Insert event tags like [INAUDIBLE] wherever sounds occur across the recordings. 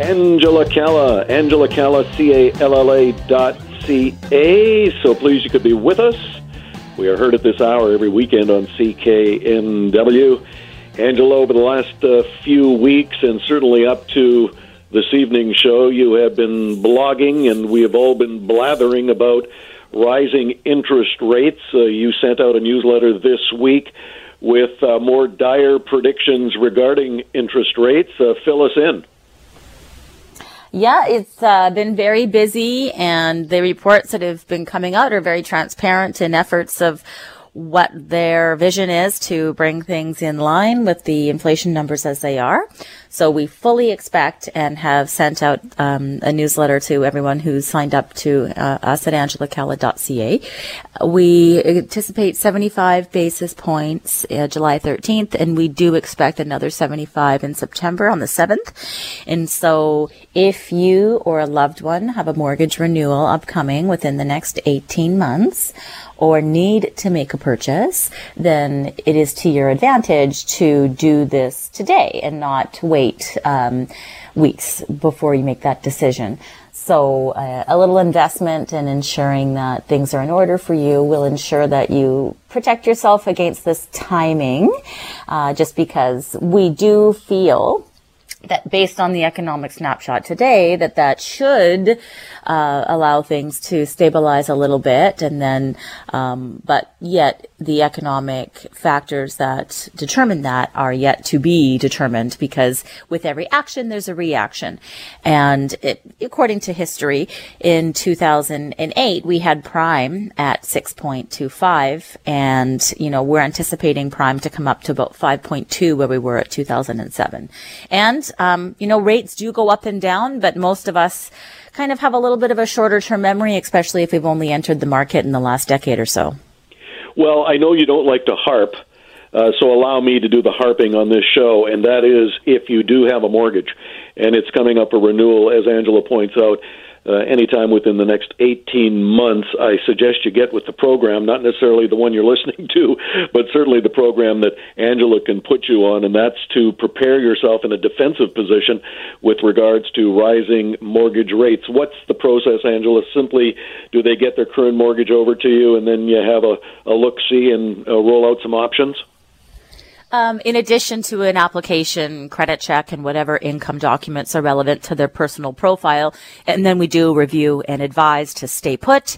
Angela Calla, Angela Calla, C-A-L-L-A dot C-A. So please, you could be with us. We are heard at this hour every weekend on CKNW. Angela, over the last uh, few weeks and certainly up to this evening show, you have been blogging and we have all been blathering about rising interest rates. Uh, you sent out a newsletter this week with uh, more dire predictions regarding interest rates. Uh, fill us in. Yeah, it's uh, been very busy, and the reports that have been coming out are very transparent in efforts of what their vision is to bring things in line with the inflation numbers as they are. So we fully expect and have sent out um, a newsletter to everyone who's signed up to uh, us at angelacalla.ca. We anticipate 75 basis points uh, July 13th, and we do expect another 75 in September on the 7th. And so if you or a loved one have a mortgage renewal upcoming within the next 18 months, or need to make a purchase, then it is to your advantage to do this today and not wait um, weeks before you make that decision. So uh, a little investment in ensuring that things are in order for you will ensure that you protect yourself against this timing, uh, just because we do feel that based on the economic snapshot today, that that should uh, allow things to stabilize a little bit, and then, um, but yet the economic factors that determine that are yet to be determined because with every action there's a reaction, and it, according to history, in 2008 we had prime at 6.25, and you know we're anticipating prime to come up to about 5.2 where we were at 2007, and um, you know, rates do go up and down, but most of us kind of have a little bit of a shorter term memory, especially if we've only entered the market in the last decade or so. Well, I know you don't like to harp, uh, so allow me to do the harping on this show, and that is if you do have a mortgage and it's coming up a renewal, as Angela points out, uh, anytime within the next 18 months, I suggest you get with the program, not necessarily the one you're [LAUGHS] listening to, but certainly the program that Angela can put you on, and that's to prepare yourself in a defensive position with regards to rising mortgage rates. What's the process, Angela? Simply, do they get their current mortgage over to you, and then you have a, a look see and uh, roll out some options? Um, in addition to an application, credit check, and whatever income documents are relevant to their personal profile, and then we do review and advise to stay put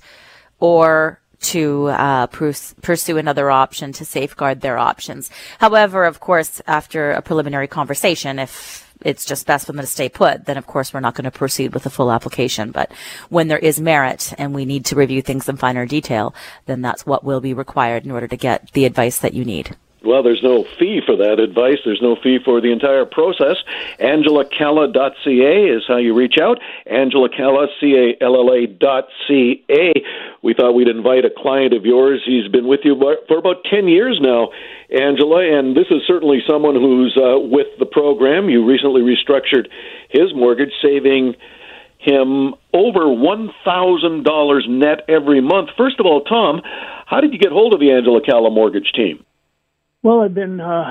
or to uh, pursue another option to safeguard their options. However, of course, after a preliminary conversation, if it's just best for them to stay put, then of course we're not going to proceed with the full application. But when there is merit and we need to review things in finer detail, then that's what will be required in order to get the advice that you need. Well, there's no fee for that advice. There's no fee for the entire process. AngelaCalla.ca is how you reach out. AngelaCalla, C-A-L-L-A dot C-A. We thought we'd invite a client of yours. He's been with you for about 10 years now, Angela, and this is certainly someone who's uh, with the program. You recently restructured his mortgage, saving him over $1,000 net every month. First of all, Tom, how did you get hold of the Angela Calla mortgage team? Well, I've been uh,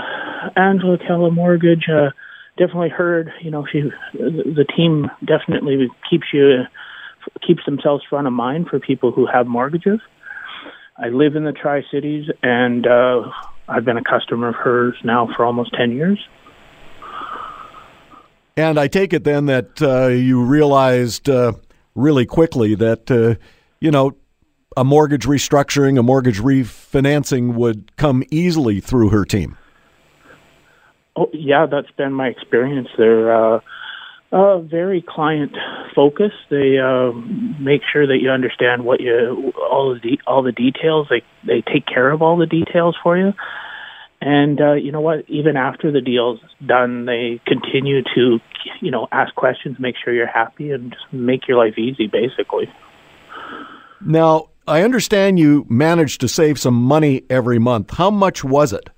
Angela Calla Mortgage. Uh, definitely heard. You know, she the team definitely keeps you keeps themselves front of mind for people who have mortgages. I live in the Tri Cities, and uh, I've been a customer of hers now for almost ten years. And I take it then that uh, you realized uh, really quickly that uh, you know a mortgage restructuring, a mortgage refinancing would come easily through her team. Oh yeah, that's been my experience. They're uh, uh, very client focused. They uh, make sure that you understand what you all the all the details. They they take care of all the details for you, And uh, you know what? Even after the deal's done, they continue to, you know, ask questions, make sure you're happy, and just make your life easy, basically. Now, I understand you managed to save some money every month. How much was it?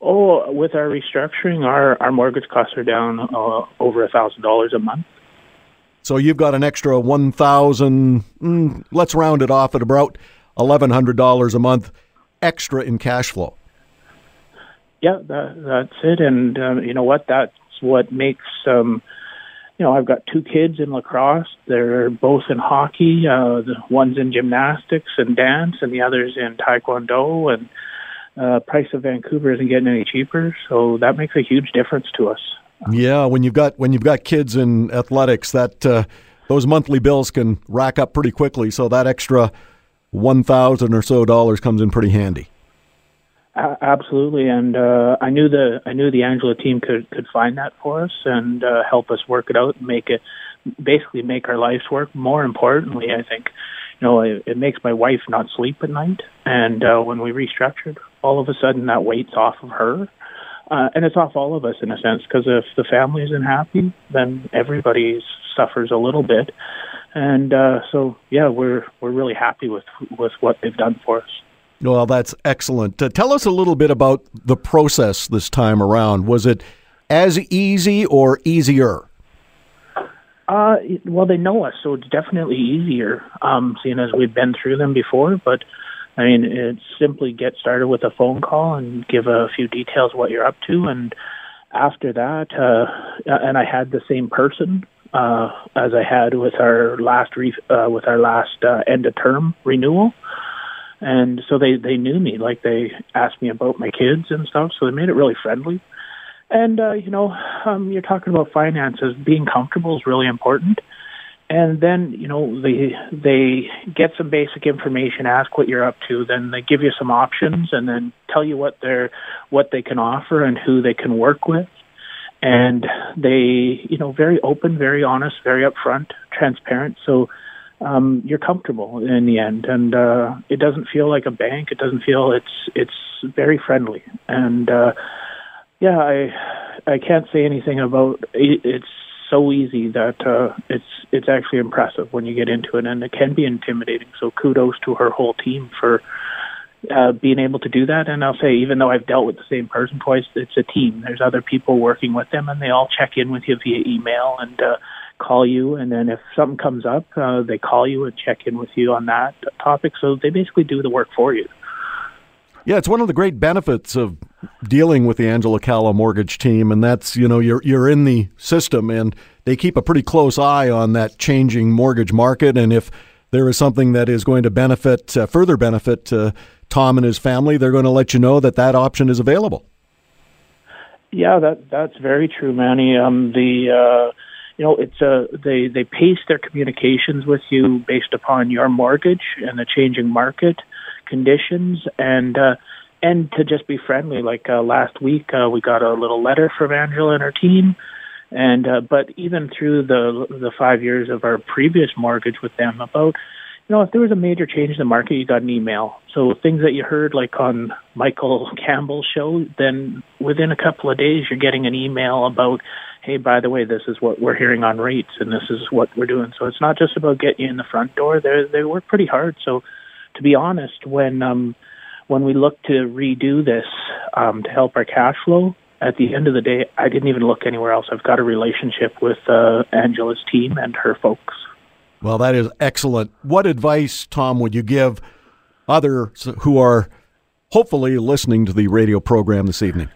Oh, with our restructuring, our, our mortgage costs are down uh, over a thousand dollars a month. So you've got an extra one thousand. Mm, let's round it off at about eleven hundred dollars a month extra in cash flow. Yeah, that, that's it. And um, you know what? That's what makes. Um, you know, I've got two kids in lacrosse. They're both in hockey. Uh, the one's in gymnastics and dance, and the other's in taekwondo. And uh, price of Vancouver isn't getting any cheaper, so that makes a huge difference to us. Yeah, when you've got when you've got kids in athletics, that uh, those monthly bills can rack up pretty quickly. So that extra one thousand or so dollars comes in pretty handy. Absolutely, and uh, I knew the I knew the Angela team could could find that for us and uh, help us work it out and make it basically make our lives work. More importantly, I think you know it, it makes my wife not sleep at night, and uh, when we restructured, all of a sudden that weight's off of her uh, and it's off all of us in a sense because if the family isn't happy, then everybody suffers a little bit. And uh, so, yeah, we're we're really happy with with what they've done for us. Well, that's excellent. Uh, tell us a little bit about the process this time around. Was it as easy or easier? Uh, well, they know us, so it's definitely easier, um, seeing as we've been through them before. But I mean, it's simply get started with a phone call and give a few details what you're up to, and after that, uh, and I had the same person uh, as I had with our last re- uh, with our last uh, end of term renewal, and so they they knew me, like they asked me about my kids and stuff, so they made it really friendly. And uh, you know, um, you're talking about finances. Being comfortable is really important and then you know they they get some basic information ask what you're up to then they give you some options and then tell you what they're what they can offer and who they can work with and they you know very open very honest very upfront transparent so um you're comfortable in the end and uh it doesn't feel like a bank it doesn't feel it's it's very friendly and uh yeah i i can't say anything about it, it's so easy that uh, it's it's actually impressive when you get into it, and it can be intimidating. So kudos to her whole team for uh, being able to do that. And I'll say, even though I've dealt with the same person twice, it's a team. There's other people working with them, and they all check in with you via email and uh, call you. And then if something comes up, uh, they call you and check in with you on that topic. So they basically do the work for you. Yeah, it's one of the great benefits of dealing with the Angela Calla mortgage team, and that's you know you're you're in the system, and they keep a pretty close eye on that changing mortgage market, and if there is something that is going to benefit uh, further benefit uh, Tom and his family, they're going to let you know that that option is available. Yeah, that that's very true, Manny. Um, the uh, you know it's a they they pace their communications with you based upon your mortgage and the changing market conditions and uh, and to just be friendly. Like uh, last week, uh, we got a little letter from Angela and her team, and uh, but even through the the five years of our previous mortgage with them, about you know if there was a major change in the market, you got an email. So things that you heard like on Michael Campbell's show, then within a couple of days, you're getting an email about. Hey, by the way, this is what we're hearing on rates, and this is what we're doing. So it's not just about getting you in the front door. They they work pretty hard. So to be honest, when um, when we look to redo this um, to help our cash flow, at the end of the day, I didn't even look anywhere else. I've got a relationship with uh, Angela's team and her folks. Well, that is excellent. What advice, Tom, would you give others who are hopefully listening to the radio program this evening?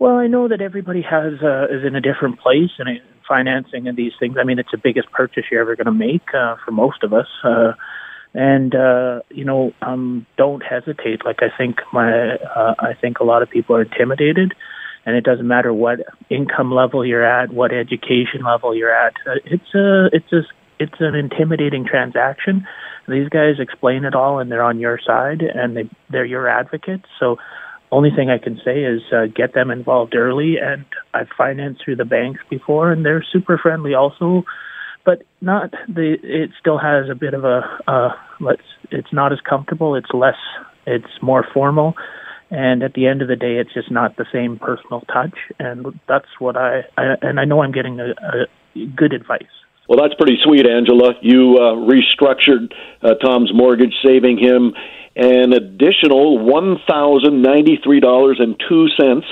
Well, I know that everybody has uh, is in a different place in financing and these things. I mean, it's the biggest purchase you're ever going to make uh, for most of us. Uh, and uh, you know, um, don't hesitate. Like I think my, uh, I think a lot of people are intimidated, and it doesn't matter what income level you're at, what education level you're at. Uh, it's a, it's a, it's an intimidating transaction. These guys explain it all, and they're on your side, and they, they're your advocates. So, only thing I can say is uh, get them involved early. And I've financed through the banks before, and they're super friendly. Also but not the. It still has a bit of a. Uh, let's. It's not as comfortable. It's less. It's more formal, and at the end of the day, it's just not the same personal touch, and that's what I, I and I know I'm getting a, a good advice. Well, that's pretty sweet, Angela. You uh, restructured uh, Tom's mortgage, saving him an additional one thousand ninety-three dollars and two cents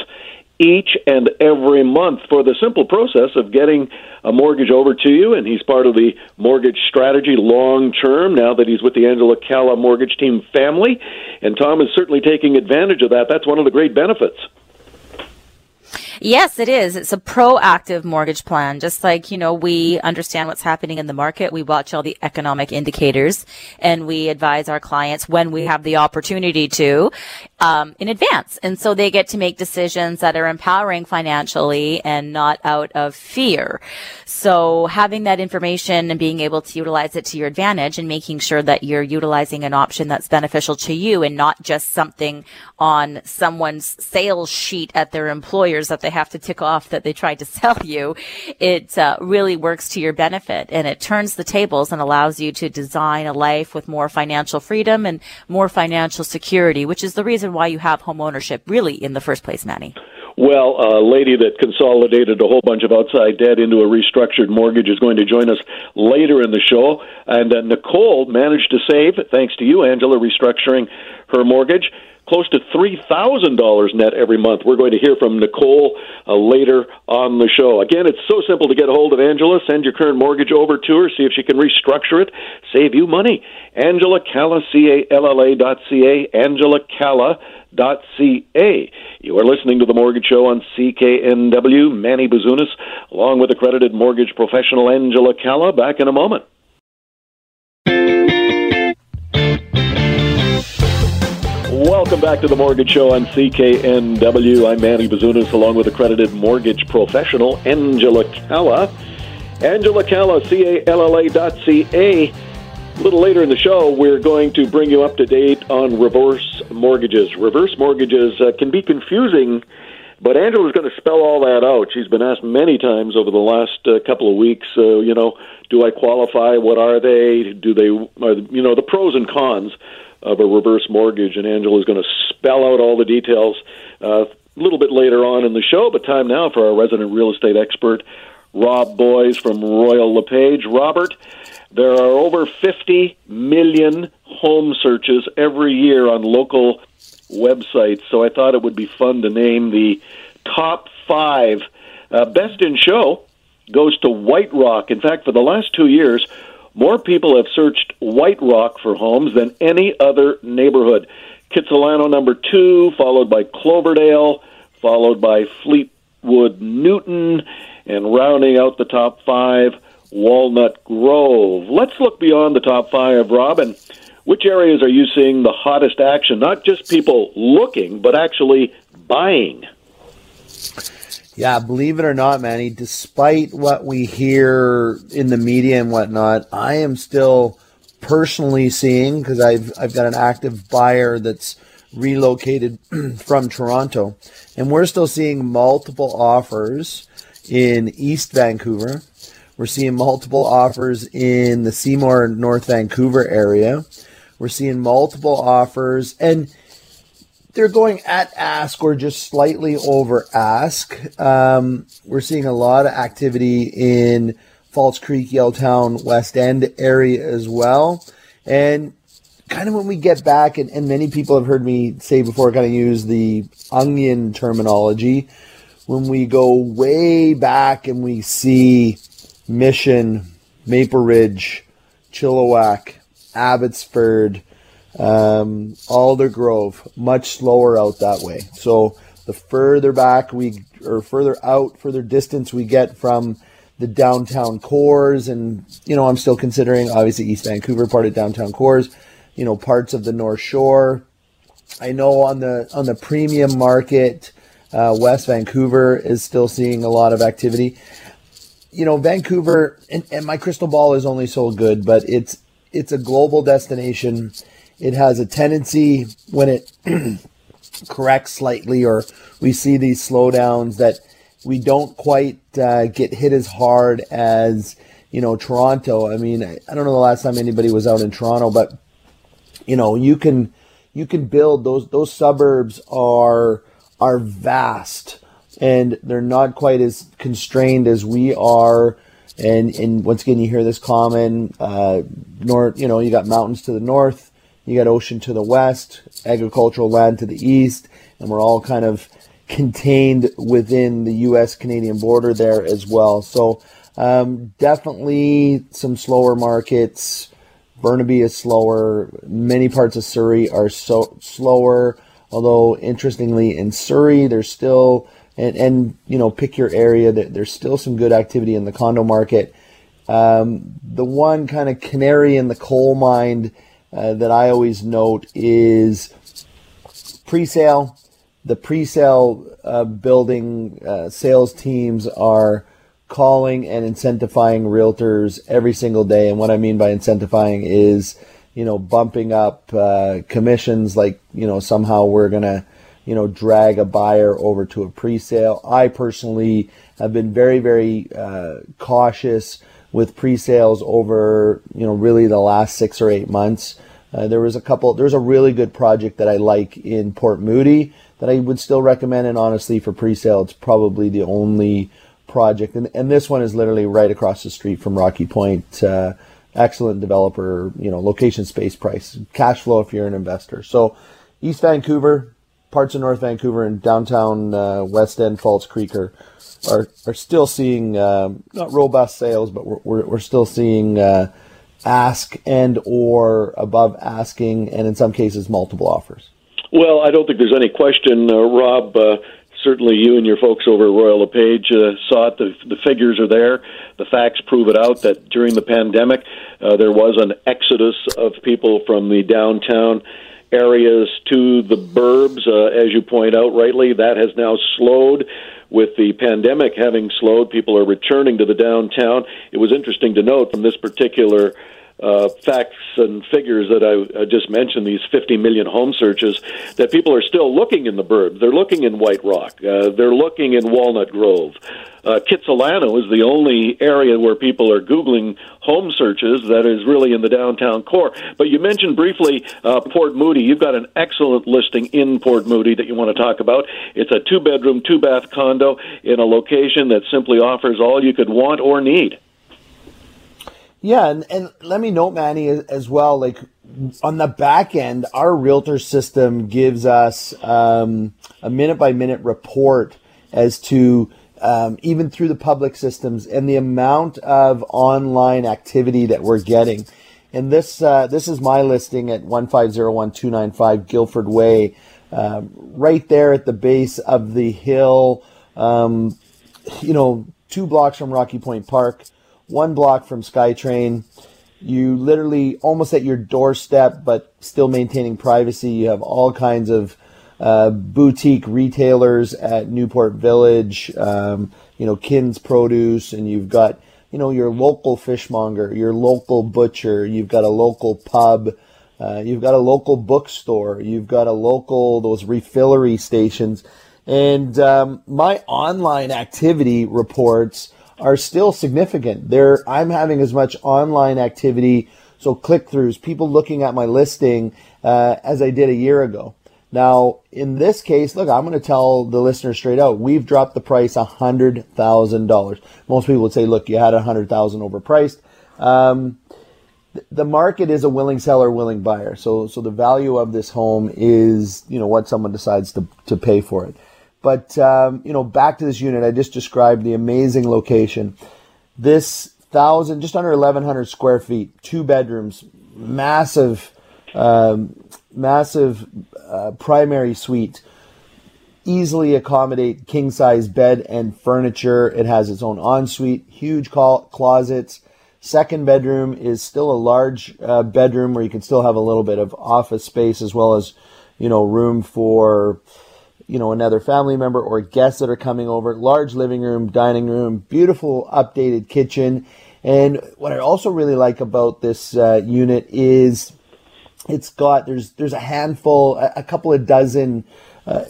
each and every month for the simple process of getting a mortgage over to you. And he's part of the mortgage strategy long term now that he's with the Angela Calla mortgage team family. And Tom is certainly taking advantage of that. That's one of the great benefits. Yes, it is. It's a proactive mortgage plan. Just like, you know, we understand what's happening in the market. We watch all the economic indicators and we advise our clients when we have the opportunity to, um, in advance. And so they get to make decisions that are empowering financially and not out of fear. So having that information and being able to utilize it to your advantage and making sure that you're utilizing an option that's beneficial to you and not just something on someone's sales sheet at their employers that they have to tick off that they tried to [LAUGHS] sell you, it uh, really works to your benefit and it turns the tables and allows you to design a life with more financial freedom and more financial security, which is the reason why you have home ownership really in the first place, Manny. Well, a lady that consolidated a whole bunch of outside debt into a restructured mortgage is going to join us later in the show. And uh, Nicole managed to save, thanks to you, Angela, restructuring her mortgage close to $3,000 net every month. We're going to hear from Nicole uh, later on the show. Again, it's so simple to get a hold of Angela. Send your current mortgage over to her, see if she can restructure it, save you money. Angela Calla, C-A-L-L-A dot C-A, Angela Calla dot C-A. You are listening to The Mortgage Show on CKNW. Manny Bazunas, along with accredited mortgage professional Angela Calla. Back in a moment. Welcome back to the Mortgage Show on CKNW. I'm Manny Bazunas, along with accredited mortgage professional Angela Calla. Angela Calla, C-A-L-L-A dot C-A. A little later in the show, we're going to bring you up to date on reverse mortgages. Reverse mortgages uh, can be confusing, but Angela's going to spell all that out. She's been asked many times over the last uh, couple of weeks, uh, you know, do I qualify? What are they? Do they, are, you know, the pros and cons of a reverse mortgage, and Angela is going to spell out all the details uh, a little bit later on in the show. But time now for our resident real estate expert, Rob Boies from Royal LePage. Robert, there are over 50 million home searches every year on local websites, so I thought it would be fun to name the top five. Uh, best in show goes to White Rock. In fact, for the last two years, more people have searched White Rock for homes than any other neighborhood. Kitsilano number two, followed by Cloverdale, followed by Fleetwood Newton, and rounding out the top five, Walnut Grove. Let's look beyond the top five, Robin. Which areas are you seeing the hottest action? Not just people looking, but actually buying. Yeah, believe it or not, Manny, despite what we hear in the media and whatnot, I am still personally seeing because I've I've got an active buyer that's relocated [CLEARS THROAT] from Toronto, and we're still seeing multiple offers in East Vancouver. We're seeing multiple offers in the Seymour North Vancouver area. We're seeing multiple offers and they're going at ask or just slightly over ask. Um, we're seeing a lot of activity in False Creek, Yaletown, West End area as well. And kind of when we get back, and, and many people have heard me say before, kind of use the onion terminology. When we go way back and we see Mission, Maple Ridge, Chilliwack, Abbotsford, um, Aldergrove, much slower out that way. So the further back we, or further out, further distance we get from the downtown cores, and you know, I'm still considering obviously East Vancouver part of downtown cores, you know, parts of the North Shore. I know on the on the premium market, uh, West Vancouver is still seeing a lot of activity. You know, Vancouver, and, and my crystal ball is only so good, but it's it's a global destination it has a tendency when it [CLEARS THROAT] corrects slightly or we see these slowdowns that we don't quite uh, get hit as hard as you know Toronto. I mean, I, I don't know the last time anybody was out in Toronto, but you know you can you can build those those suburbs are are vast and they're not quite as constrained as we are. And and once again, you hear this common uh, north. You know, you got mountains to the north, you got ocean to the west, agricultural land to the east, and we're all kind of contained within the U.S. Canadian border there as well. So um, definitely some slower markets. Burnaby is slower. Many parts of Surrey are so slower. Although interestingly, in Surrey, there's still and and you know pick your area. There's still some good activity in the condo market. Um, the one kind of canary in the coal mine uh, that I always note is pre-sale. The pre-sale uh, building uh, sales teams are calling and incentivizing realtors every single day. And what I mean by incentivizing is, you know, bumping up uh, commissions. Like, you know, somehow we're gonna you know, drag a buyer over to a pre-sale. I personally have been very, very uh, cautious with pre-sales over, you know, really the last six or eight months. Uh, there was a couple. There's a really good project that I like in Port Moody that I would still recommend. And honestly, for pre-sale, it's probably the only project. And, and this one is literally right across the street from Rocky Point. Uh, excellent developer, you know, location, space, price, cash flow if you're an investor. So East Vancouver, parts of North Vancouver and downtown uh, West End, False Creek are are, are still seeing um, not robust sales, but we're, we're, we're still seeing uh, ask and or above asking, and in some cases multiple offers. Well, I don't think there's any question, uh, Rob. Uh, certainly, you and your folks over at Royal LePage uh, saw it. The, the figures are there. The facts prove it out that during the pandemic, uh, there was an exodus of people from the downtown areas to the burbs, uh, as you point out rightly. That has now slowed. With the pandemic having slowed, people are returning to the downtown. It was interesting to note from this particular uh, facts and figures that I, I just mentioned, these 50 million home searches, that people are still looking in the burbs. They're looking in White Rock. Uh, they're looking in Walnut Grove. Uh, Kitsilano is the only area where people are Googling home searches that is really in the downtown core. But you mentioned briefly uh, Port Moody. You've got an excellent listing in Port Moody that you want to talk about. It's a two bedroom, two bath condo in a location that simply offers all you could want or need. Yeah, and, and let me note, Manny, as well, like on the back end, our realtor system gives us um, a minute by minute report as to um, even through the public systems and the amount of online activity that we're getting. And this uh, this is my listing at one five zero one two nine five Guildford Way, um, right there at the base of the hill. Um, you know, two blocks from Rocky Point Park one block from SkyTrain. You literally almost at your doorstep, but still maintaining privacy. You have all kinds of uh, boutique retailers at Newport Village, um, you know, Kin's Produce, and you've got, you know, your local fishmonger, your local butcher, you've got a local pub, uh, you've got a local bookstore, you've got a local, those refillery stations. And um, my online activity reports are still significant. There, I'm having as much online activity, so click throughs, people looking at my listing, uh, as I did a year ago. Now, in this case, look, I'm going to tell the listener straight out, we've dropped the price $100,000. Most people would say, look, you had 100,000 overpriced. Um, the market is a willing seller, willing buyer. So, so the value of this home is, you know, what someone decides to, to pay for it. But um, you know, back to this unit, I just described the amazing location. This thousand, just under eleven hundred square feet, two bedrooms, massive, um, massive uh, primary suite. Easily accommodate king size bed and furniture. It has its own ensuite, huge closets. Second bedroom is still a large uh, bedroom where you can still have a little bit of office space as well as, you know, room for you know, another family member or guests that are coming over. Large living room, dining room, beautiful updated kitchen. And what I also really like about this uh, unit is it's got there's there's a handful, a, a couple of dozen uh,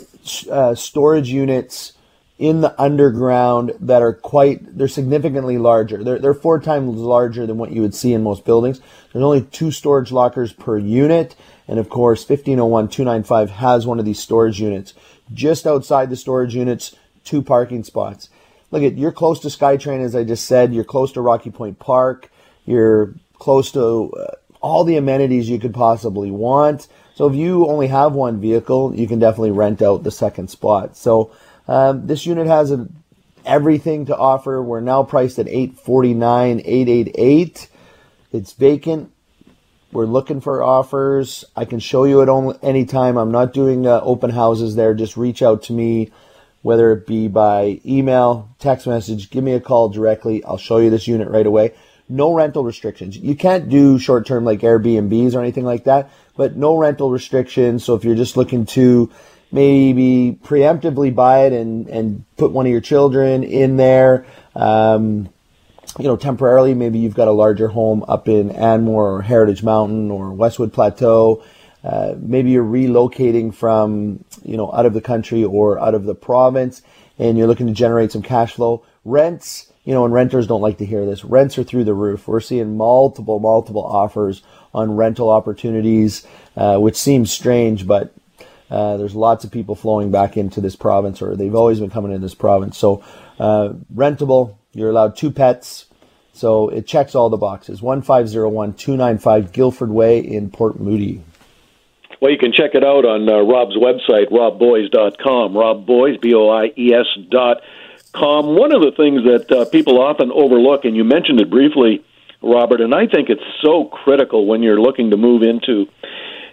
uh, storage units in the underground that are quite they're significantly larger. They're they're four times larger than what you would see in most buildings. There's only two storage lockers per unit, and of course 1501 295 has one of these storage units. Just outside the storage units, two parking spots. Look at you're close to SkyTrain as I just said, you're close to Rocky Point Park, you're close to uh, all the amenities you could possibly want. So if you only have one vehicle, you can definitely rent out the second spot. So um, this unit has a, everything to offer. We're now priced at 849 888 It's vacant. We're looking for offers. I can show you it only anytime. I'm not doing uh, open houses there. Just reach out to me, whether it be by email, text message. Give me a call directly. I'll show you this unit right away. No rental restrictions. You can't do short term like Airbnbs or anything like that, but no rental restrictions. So if you're just looking to maybe preemptively buy it and, and put one of your children in there. Um, you know, temporarily, maybe you've got a larger home up in Anmore or Heritage Mountain or Westwood Plateau. Uh, maybe you're relocating from, you know, out of the country or out of the province and you're looking to generate some cash flow. Rents, you know, and renters don't like to hear this. Rents are through the roof. We're seeing multiple, multiple offers on rental opportunities, uh, which seems strange, but uh, there's lots of people flowing back into this province, or they've always been coming in this province. So, uh, rentable, you're allowed two pets. So it checks all the boxes. 1501 295 Guildford Way in Port Moody. Well, you can check it out on uh, Rob's website, robboies.com. Rob Boies, B O I E S dot com. One of the things that uh, people often overlook, and you mentioned it briefly, Robert, and I think it's so critical when you're looking to move into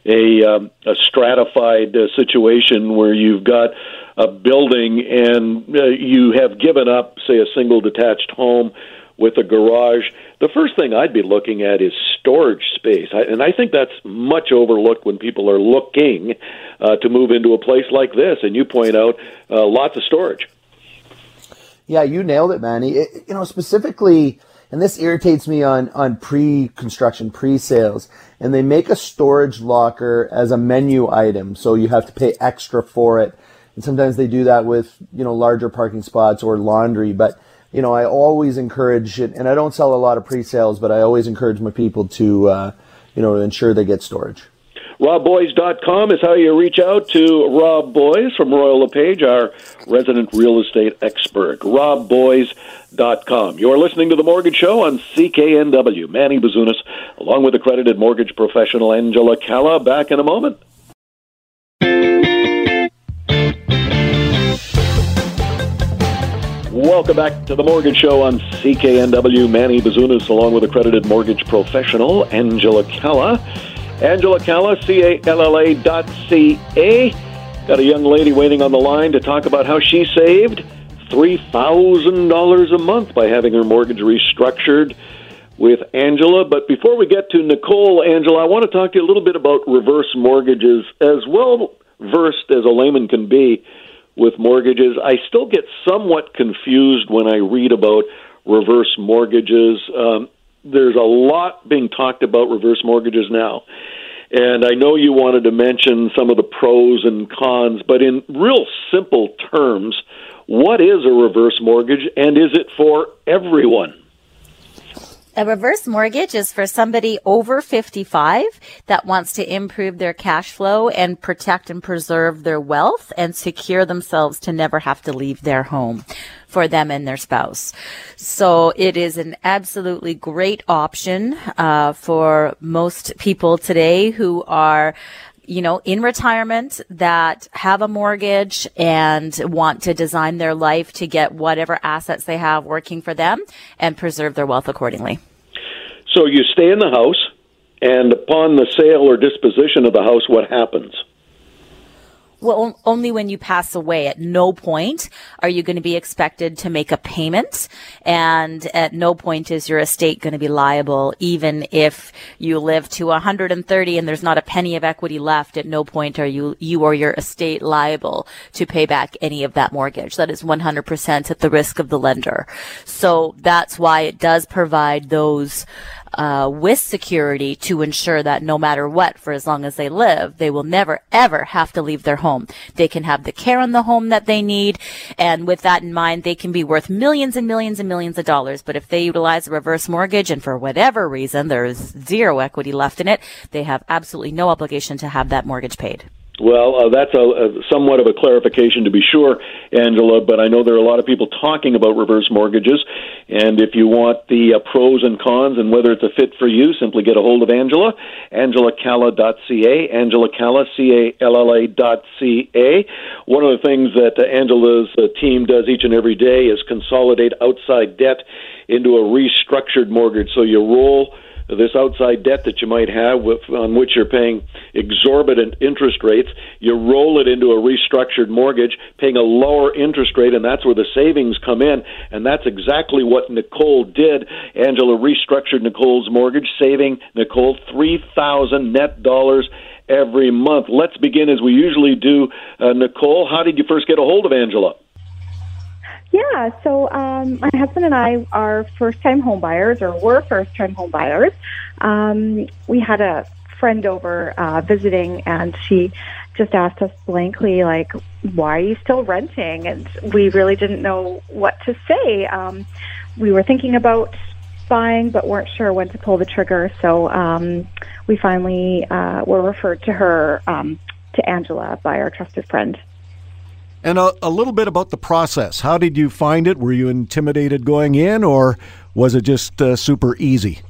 a, um, a stratified uh, situation where you've got a building and uh, you have given up, say, a single detached home with a garage. The first thing I'd be looking at is storage space, I, and I think that's much overlooked when people are looking uh, to move into a place like this. And you point out uh, lots of storage. Yeah, you nailed it, Manny. It, you know, specifically and this irritates me on, on pre-construction, pre-sales, and they make a storage locker as a menu item, so you have to pay extra for it. And sometimes they do that with, you know, larger parking spots or laundry, but you know, I always encourage and I don't sell a lot of pre-sales, but I always encourage my people to, uh, you know, ensure they get storage. RobBoies.com is how you reach out to Rob Boies from Royal LePage, our resident real estate expert. RobBoies.com. You're listening to The Mortgage Show on CKNW. Manny Bazunas, along with accredited mortgage professional Angela Calla. Back in a moment. Welcome back to the Mortgage Show on CKNW. Manny Bazunas, along with accredited mortgage professional Angela Calla. Angela Calla, C A L L A dot C A. Got a young lady waiting on the line to talk about how she saved $3,000 a month by having her mortgage restructured with Angela. But before we get to Nicole, Angela, I want to talk to you a little bit about reverse mortgages. As well versed as a layman can be with mortgages, I still get somewhat confused when I read about reverse mortgages. Um, there's a lot being talked about reverse mortgages now. And I know you wanted to mention some of the pros and cons, but in real simple terms, what is a reverse mortgage and is it for everyone? A reverse mortgage is for somebody over 55 that wants to improve their cash flow and protect and preserve their wealth and secure themselves to never have to leave their home for them and their spouse. So it is an absolutely great option uh, for most people today who are you know, in retirement that have a mortgage and want to design their life to get whatever assets they have working for them and preserve their wealth accordingly. So you stay in the house, and upon the sale or disposition of the house, what happens? Well, only when you pass away. At no point are you going to be expected to make a payment. And at no point is your estate going to be liable, even if you live to 130 and there's not a penny of equity left. At no point are you, you or your estate liable to pay back any of that mortgage. That is 100% at the risk of the lender. So that's why it does provide those uh, with security to ensure that no matter what, for as long as they live, they will never ever have to leave their home. They can have the care in the home that they need. And with that in mind, they can be worth millions and millions and millions of dollars. But if they utilize a reverse mortgage and for whatever reason there's zero equity left in it, they have absolutely no obligation to have that mortgage paid. Well, uh, that's a, a, somewhat of a clarification to be sure, Angela, but I know there are a lot of people talking about reverse mortgages. And if you want the uh, pros and cons and whether it's a fit for you, simply get a hold of Angela, angelacalla.ca, angelacalla, C-A-L-L-A dot C-A. One of the things that uh, Angela's uh, team does each and every day is consolidate outside debt into a restructured mortgage. So you roll this outside debt that you might have with, on which you're paying exorbitant interest rates. You roll it into a restructured mortgage, paying a lower interest rate, and that's where the savings come in. And that's exactly what Nicole did. Angela restructured Nicole's mortgage, saving Nicole 3000 net dollars every month. Let's begin as we usually do. Uh, Nicole, how did you first get a hold of Angela? Yeah, so um, my husband and I are first time home buyers, or were first time home buyers. Um, we had a friend over uh, visiting, and she just asked us blankly, like, why are you still renting? And we really didn't know what to say. Um, we were thinking about buying, but weren't sure when to pull the trigger. So um, we finally uh, were referred to her, um, to Angela, by our trusted friend. And a, a, little bit about the process. How did you find it? Were you intimidated going in, or was it just uh, super easy?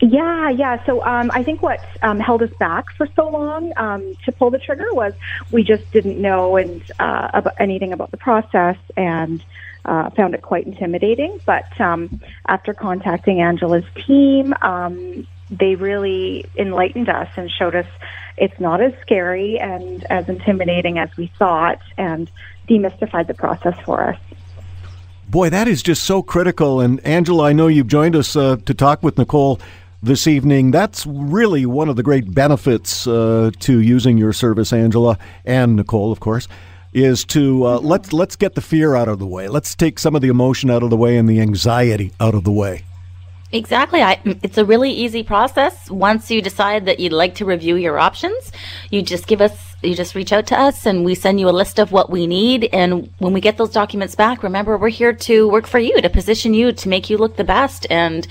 Yeah, yeah. So um, I think what um, held us back for so long um, to pull the trigger was we just didn't know and uh, about anything about the process and uh, found it quite intimidating. But um, after contacting Angela's team, um, they really enlightened us and showed us it's not as scary and as intimidating as we thought and demystified the process for us. Boy, that is just so critical. And Angela, I know you've joined us uh, to talk with Nicole this evening. That's really one of the great benefits uh, to using your service, Angela, and Nicole, of course, is to uh, let's let's get the fear out of the way. Let's take some of the emotion out of the way and the anxiety out of the way. Exactly. I, it's a really easy process. Once you decide that you'd like to review your options, you just give us, you just reach out to us and we send you a list of what we need. And when we get those documents back, remember, we're here to work for you, to position you, to make you look the best and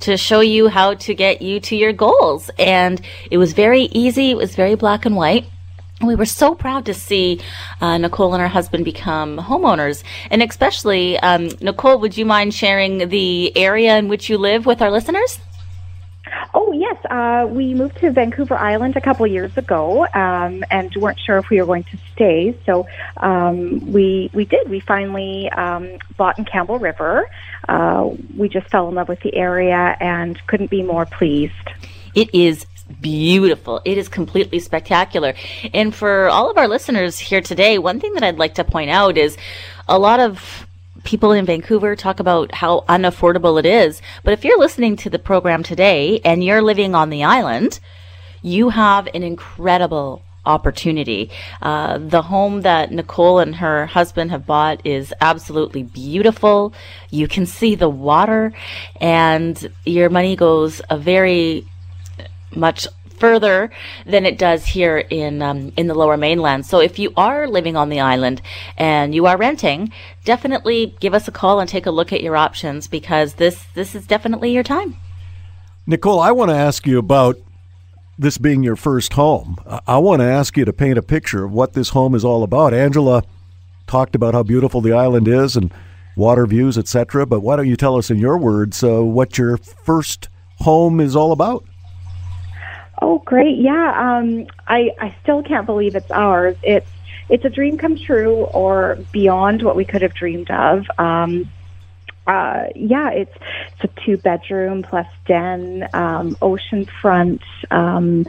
to show you how to get you to your goals. And it was very easy. It was very black and white we were so proud to see uh, Nicole and her husband become homeowners. And especially, um, Nicole, would you mind sharing the area in which you live with our listeners? Oh yes, uh, we moved to Vancouver Island a couple years ago, um, and weren't sure if we were going to stay. So um, we we did. We finally um, bought in Campbell River. Uh, we just fell in love with the area and couldn't be more pleased. It is beautiful. It is completely spectacular. And for all of our listeners here today, one thing that I'd like to point out is a lot of people in Vancouver talk about how unaffordable it is. But if you're listening to the program today and you're living on the island, you have an incredible opportunity. Uh, the home that Nicole and her husband have bought is absolutely beautiful. You can see the water, and your money goes a very much further than it does here in um, in the lower mainland. So if you are living on the island and you are renting, definitely give us a call and take a look at your options because this this is definitely your time. Nicole, I want to ask you about this being your first home. I want to ask you to paint a picture of what this home is all about. Angela talked about how beautiful the island is and water views, etc. But why don't you tell us in your words uh, what your first home is all about? Oh, great! Yeah, um, I I still can't believe it's ours. It's it's a dream come true, or beyond what we could have dreamed of. Um, uh, yeah, it's it's a two bedroom plus den, um, oceanfront um,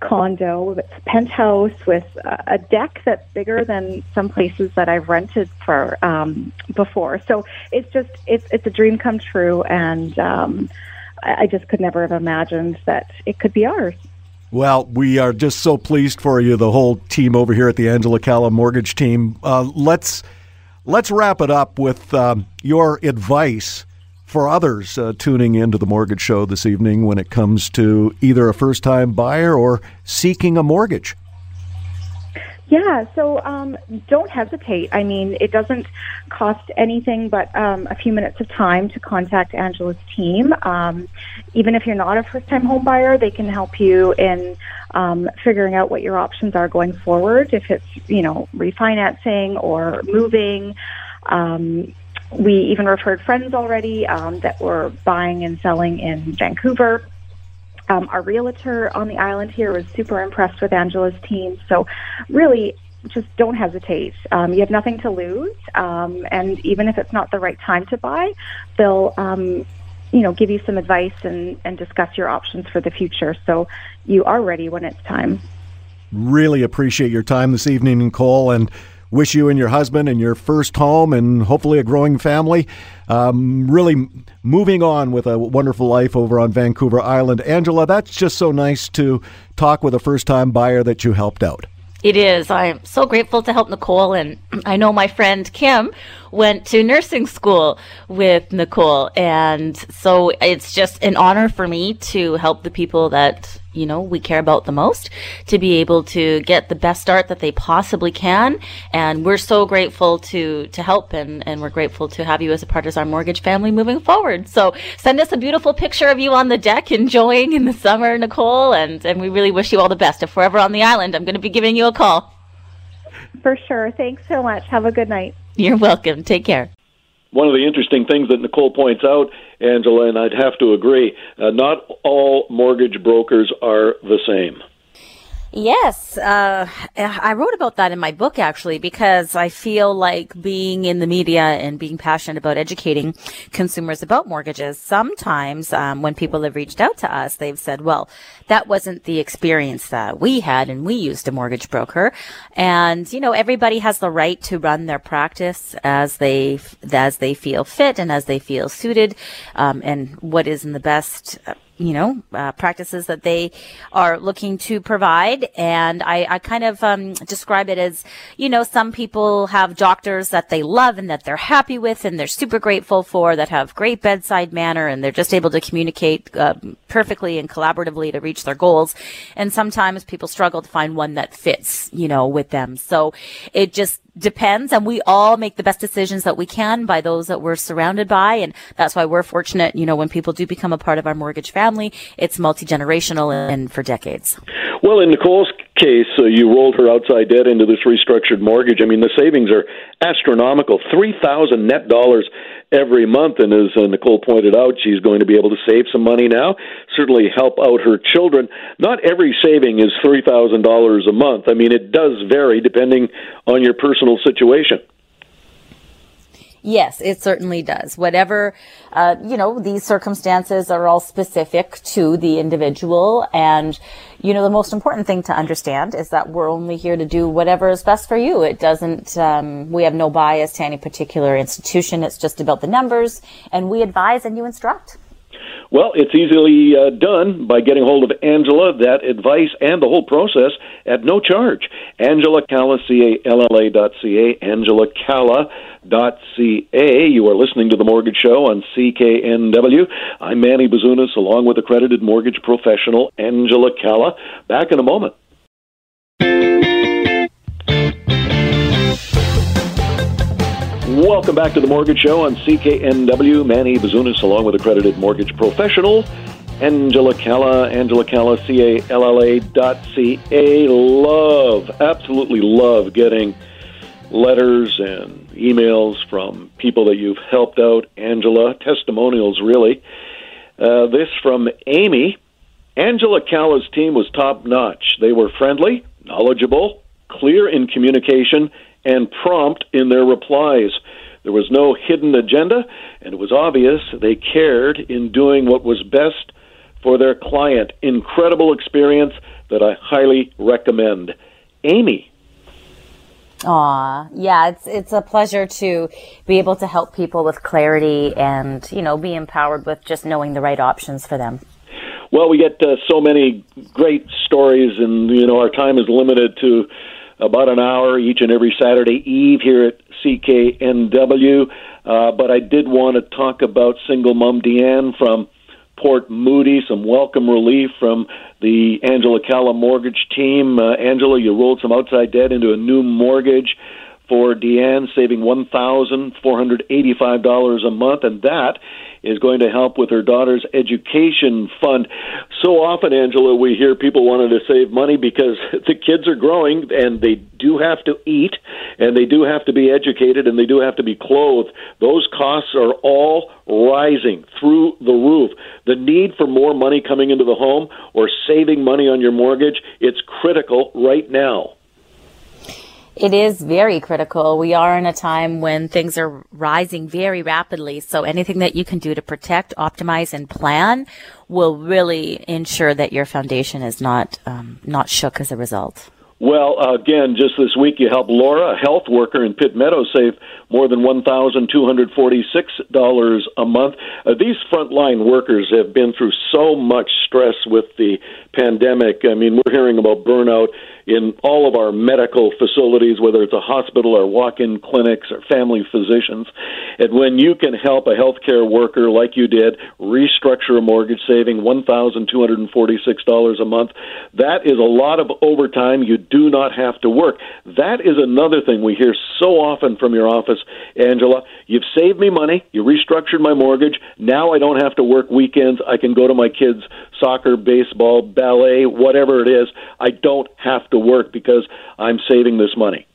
condo. It's a penthouse with a deck that's bigger than some places that I've rented for um, before. So it's just it's it's a dream come true, and um, I just could never have imagined that it could be ours. Well, we are just so pleased for you, the whole team over here at the Angela Calla Mortgage Team. Uh, let's let's wrap it up with um, your advice for others uh, tuning into the Mortgage Show this evening when it comes to either a first time buyer or seeking a mortgage? Yeah, so um, don't hesitate. I mean, it doesn't cost anything but um, a few minutes of time to contact Angela's team. Um, even if you're not a first time home buyer, they can help you in um, figuring out what your options are going forward, if it's, you know, refinancing or moving. Um, we even referred friends already um, that were buying and selling in Vancouver. Um, our realtor on the island here was super impressed with Angela's team. So, really, just don't hesitate. Um, you have nothing to lose, um, and even if it's not the right time to buy, they'll um, you know give you some advice and, and discuss your options for the future. So you are ready when it's time. Really appreciate your time this evening, Nicole, and wish you and your husband and your first home and hopefully a growing family. Um, really moving on with a wonderful life over on Vancouver Island. Angela, that's just so nice to talk with a first time buyer that you helped out. It is. I'm so grateful to help Nicole. And I know my friend Kim went to nursing school with Nicole. And so it's just an honor for me to help the people that you know we care about the most to be able to get the best start that they possibly can. And we're so grateful to to help and and we're grateful to have you as a part of our mortgage family moving forward. So send us a beautiful picture of you on the deck enjoying in the summer nicole. And and we really wish you all the best. If we're ever on the island i'm going to be giving you a call. For sure. Thanks so much. Have a good night. You're welcome. Take care. One of the interesting things that Nicole points out, Angela, and I'd have to agree, uh, not all mortgage brokers are the same. Yes, uh, I wrote about that in my book actually because I feel like being in the media and being passionate about educating consumers about mortgages. Sometimes, um, when people have reached out to us, they've said, "Well, that wasn't the experience that we had, and we used a mortgage broker." And you know, everybody has the right to run their practice as they as they feel fit and as they feel suited, um, and what is in the best you know, uh, practices that they are looking to provide. And I, I kind of um, describe it as, you know, some people have doctors that they love and that they're happy with and they're super grateful for that have great bedside manner and they're just able to communicate uh, perfectly and collaboratively to reach their goals. And sometimes people struggle to find one that fits, you know, with them. So it just depends and we all make the best decisions that we can by those that we're surrounded by and that's why we're fortunate you know when people do become a part of our mortgage family it's multi-generational and for decades. Well in nicole's case uh, you rolled her outside debt into this restructured mortgage. I mean the savings are astronomical. 3000 net dollars every month. And as uh, Nicole pointed out, she's going to be able to save some money now, certainly help out her children. Not every saving is $3,000 a month. I mean, it does vary depending on your personal situation. Yes, it certainly does. Whatever, uh, you know, these circumstances are all specific to the individual. And, you know, the most important thing to understand is that we're only here to do whatever is best for you. It doesn't, um, we have no bias to any particular institution. It's just about the numbers and we advise and you instruct. Well, it's easily uh, done by getting hold of Angela, that advice and the whole process at no charge. Angela Calla, C-A-L-L-A dot C-A, Angela Calla dot C-A. You are listening to The Mortgage Show on CKNW. I'm Manny Bazunas, along with accredited mortgage professional Angela Calla. Back in a moment. Welcome back to the Mortgage Show on CKNW. Manny Bazunas, along with accredited mortgage professional Angela Calla, Angela Calla, C A L L A dot C A. Love, absolutely love getting letters and emails from people that you've helped out, Angela, testimonials really. Uh, this from Amy. Angela Calla's team was top notch. They were friendly, knowledgeable, clear in communication, and prompt in their replies. There was no hidden agenda, and it was obvious they cared in doing what was best for their client. Incredible experience that I highly recommend. Amy. Aw, yeah, it's it's a pleasure to be able to help people with clarity and you know be empowered with just knowing the right options for them. Well, we get uh, so many great stories, and you know our time is limited to about an hour each and every Saturday eve here at CKNW. Uh, but I did want to talk about single mom Deanne from Port Moody, some welcome relief from the Angela Calla mortgage team. Uh, Angela, you rolled some outside debt into a new mortgage for Deanne, saving $1,485 a month, and that is going to help with her daughter's education fund. So often, Angela, we hear people wanting to save money because [LAUGHS] the kids are growing and they do have to eat and they do have to be educated and they do have to be clothed. Those costs are all rising through the roof. The need for more money coming into the home or saving money on your mortgage, it's critical right now. It is very critical. We are in a time when things are rising very rapidly. So anything that you can do to protect, optimize, and plan will really ensure that your foundation is not um, not shook as a result. Well, again, just this week you helped Laura, a health worker in Pitt Meadow, save more than $1,246 a month. Uh, these frontline workers have been through so much stress with the pandemic. I mean, we're hearing about burnout in all of our medical facilities, whether it's a hospital or walk in clinics or family physicians. And when you can help a healthcare worker like you did restructure a mortgage saving $1,246 a month, that is a lot of overtime. You do not have to work. That is another thing we hear so often from your office, Angela. You've saved me money, you restructured my mortgage. Now I don't have to work weekends. I can go to my kids' soccer, baseball, ballet, whatever it is. I don't have to to work because I'm saving this money.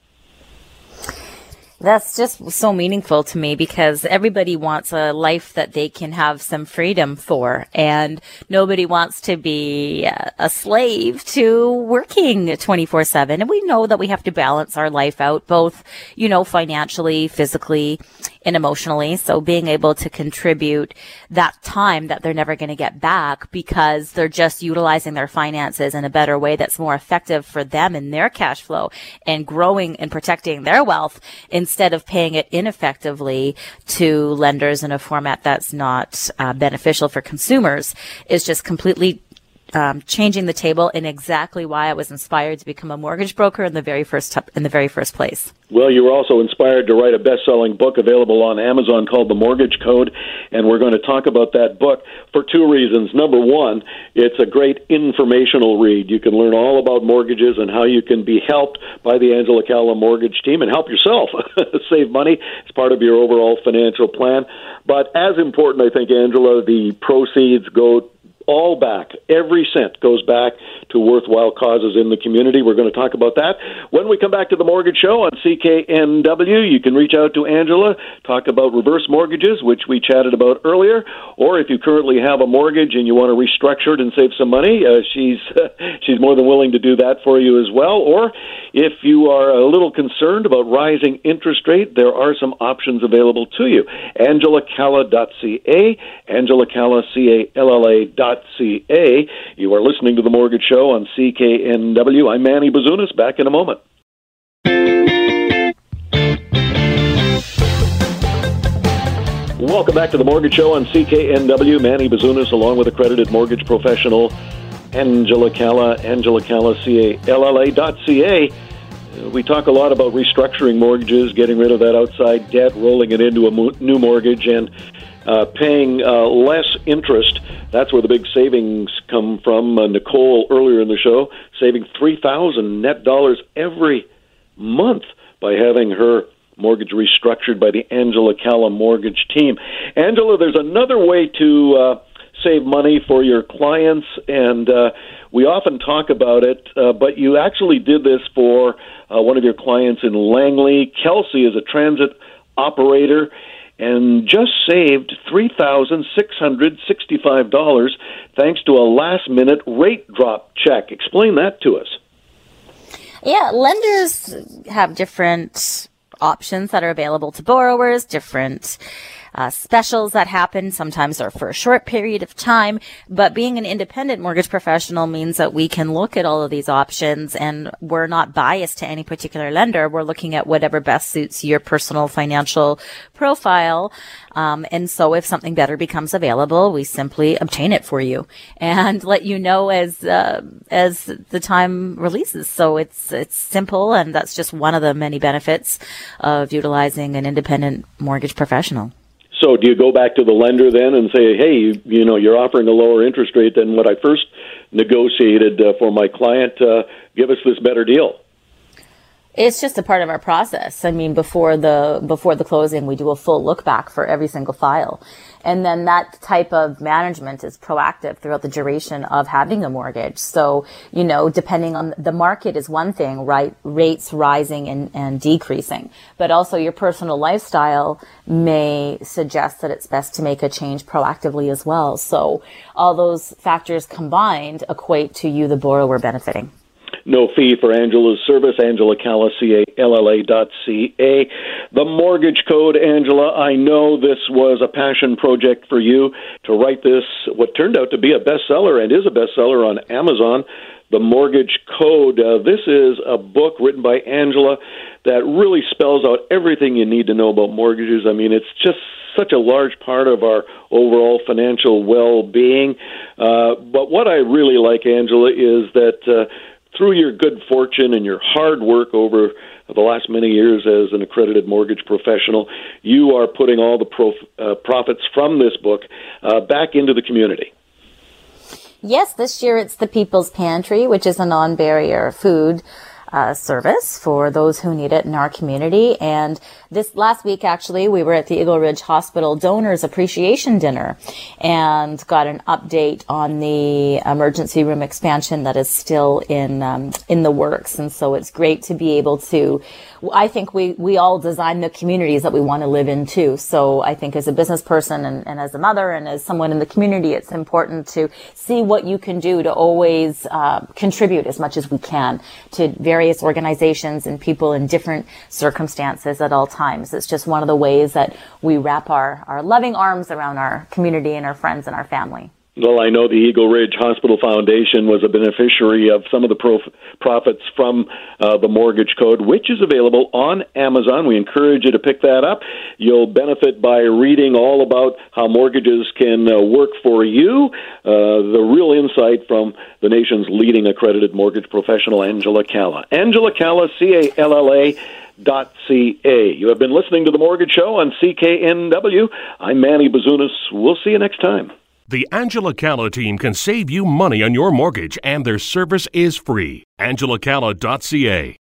That's just so meaningful to me because everybody wants a life that they can have some freedom for and nobody wants to be uh, a slave to working 24 7. And we know that we have to balance our life out both, you know, financially, physically, and emotionally. So being able to contribute that time that they're never going to get back because they're just utilizing their finances in a better way that's more effective for them and their cash flow and growing and protecting their wealth instead of paying it ineffectively to lenders in a format that's not uh, beneficial for consumers is just completely um, changing the table and exactly why I was inspired to become a mortgage broker in the very first t- in the very first place. Well, you were also inspired to write a best-selling book available on Amazon called The Mortgage Code, and we're going to talk about that book for two reasons. Number one, it's a great informational read. You can learn all about mortgages and how you can be helped by the Angela Calla mortgage team and help yourself [LAUGHS] save money as part of your overall financial plan. But as important, I think, Angela, the proceeds go all back. Every cent goes back to worthwhile causes in the community. We're going to talk about that when we come back to the Mortgage Show on CKNW. You can reach out to Angela, talk about reverse mortgages, which we chatted about earlier, or if you currently have a mortgage and you want to restructure it and save some money, uh, she's uh, [LAUGHS] she's more than willing to do that for you as well. Or if you are a little concerned about rising interest rate, there are some options available to you. AngelaCalla.ca, AngelaCalla, ca. You are listening to The Mortgage Show on CKNW. I'm Manny Bazunas. Back in a moment. Welcome back to The Mortgage Show on CKNW. Manny Bazunas, along with accredited mortgage professional Angela Calla, Angela Calla, C-A-L-L-A.ca. We talk a lot about restructuring mortgages, getting rid of that outside debt, rolling it into a new mortgage, and uh, paying uh, less interest. That's where the big savings come from. Uh, Nicole earlier in the show saving three thousand net dollars every month by having her mortgage restructured by the Angela Calla mortgage team. Angela, there's another way to uh, save money for your clients, and uh, we often talk about it, uh, but you actually did this for uh, one of your clients in Langley. Kelsey is a transit operator and just saved $3,665 thanks to a last minute rate drop check. Explain that to us. Yeah, lenders have different options that are available to borrowers, different uh, specials that happen. Sometimes are for a short period of time, but being an independent mortgage professional means that we can look at all of these options and we're not biased to any particular lender. We're looking at whatever best suits your personal financial profile. Um, and so if something better becomes available, we simply obtain it for you and [LAUGHS] let you know as, uh, as the time releases. So it's, it's simple. And that's just one of the many benefits of utilizing an independent mortgage professional. So do you go back to the lender then and say, hey, you, know, you're offering a lower interest rate than what I first negotiated uh, for my client. Uh, give us this better deal. It's just a part of our process. I mean, before the before the closing, we do a full look back for every single file. And then that type of management is proactive throughout the duration of having a mortgage. So, you know, depending on the market is one thing, right? Rates rising and, and decreasing, but also your personal lifestyle may suggest that it's best to make a change proactively as well. So all those factors combined equate to you, the borrower, benefiting no fee for Angela's service. Angela Calla, C-A-L-L-A dot C-A. The mortgage code, Angela, I know this was a passion project for you to write this, what turned out to be a bestseller and is a bestseller on Amazon. The Mortgage Code. Uh, this is a book written by Angela that really spells out everything you need to know about mortgages. I mean, it's just such a large part of our overall financial well being. Uh, but what I really like, Angela, is that uh, through your good fortune and your hard work over the last many years as an accredited mortgage professional, you are putting all the prof- uh, profits from this book uh, back into the community. Yes, this year it's the People's Pantry, which is a non barrier food uh, service for those who need it in our community. And this last week, actually, we were at the Eagle Ridge Hospital Donors Appreciation Dinner and got an update on the emergency room expansion that is still in um, in the works. And so it's great to be able to. I think we we all design the communities that we want to live in too. So I think as a business person and, and as a mother and as someone in the community, it's important to see what you can do to always uh, contribute as much as we can to various organizations and people in different circumstances at all times. It's just one of the ways that we wrap our, our loving arms around our community and our friends and our family. Well, I know the Eagle Ridge Hospital Foundation was a beneficiary of some of the prof- profits from uh, the mortgage code, which is available on Amazon. We encourage you to pick that up. You'll benefit by reading all about how mortgages can uh, work for you. Uh, the real insight from the nation's leading accredited mortgage professional, Angela Calla. Angela Calla, C A L L A dot ca. You have been listening to the Mortgage Show on CKNW. I'm Manny Bazunas. We'll see you next time. The Angela Calla team can save you money on your mortgage, and their service is free. AngelaCalla.ca.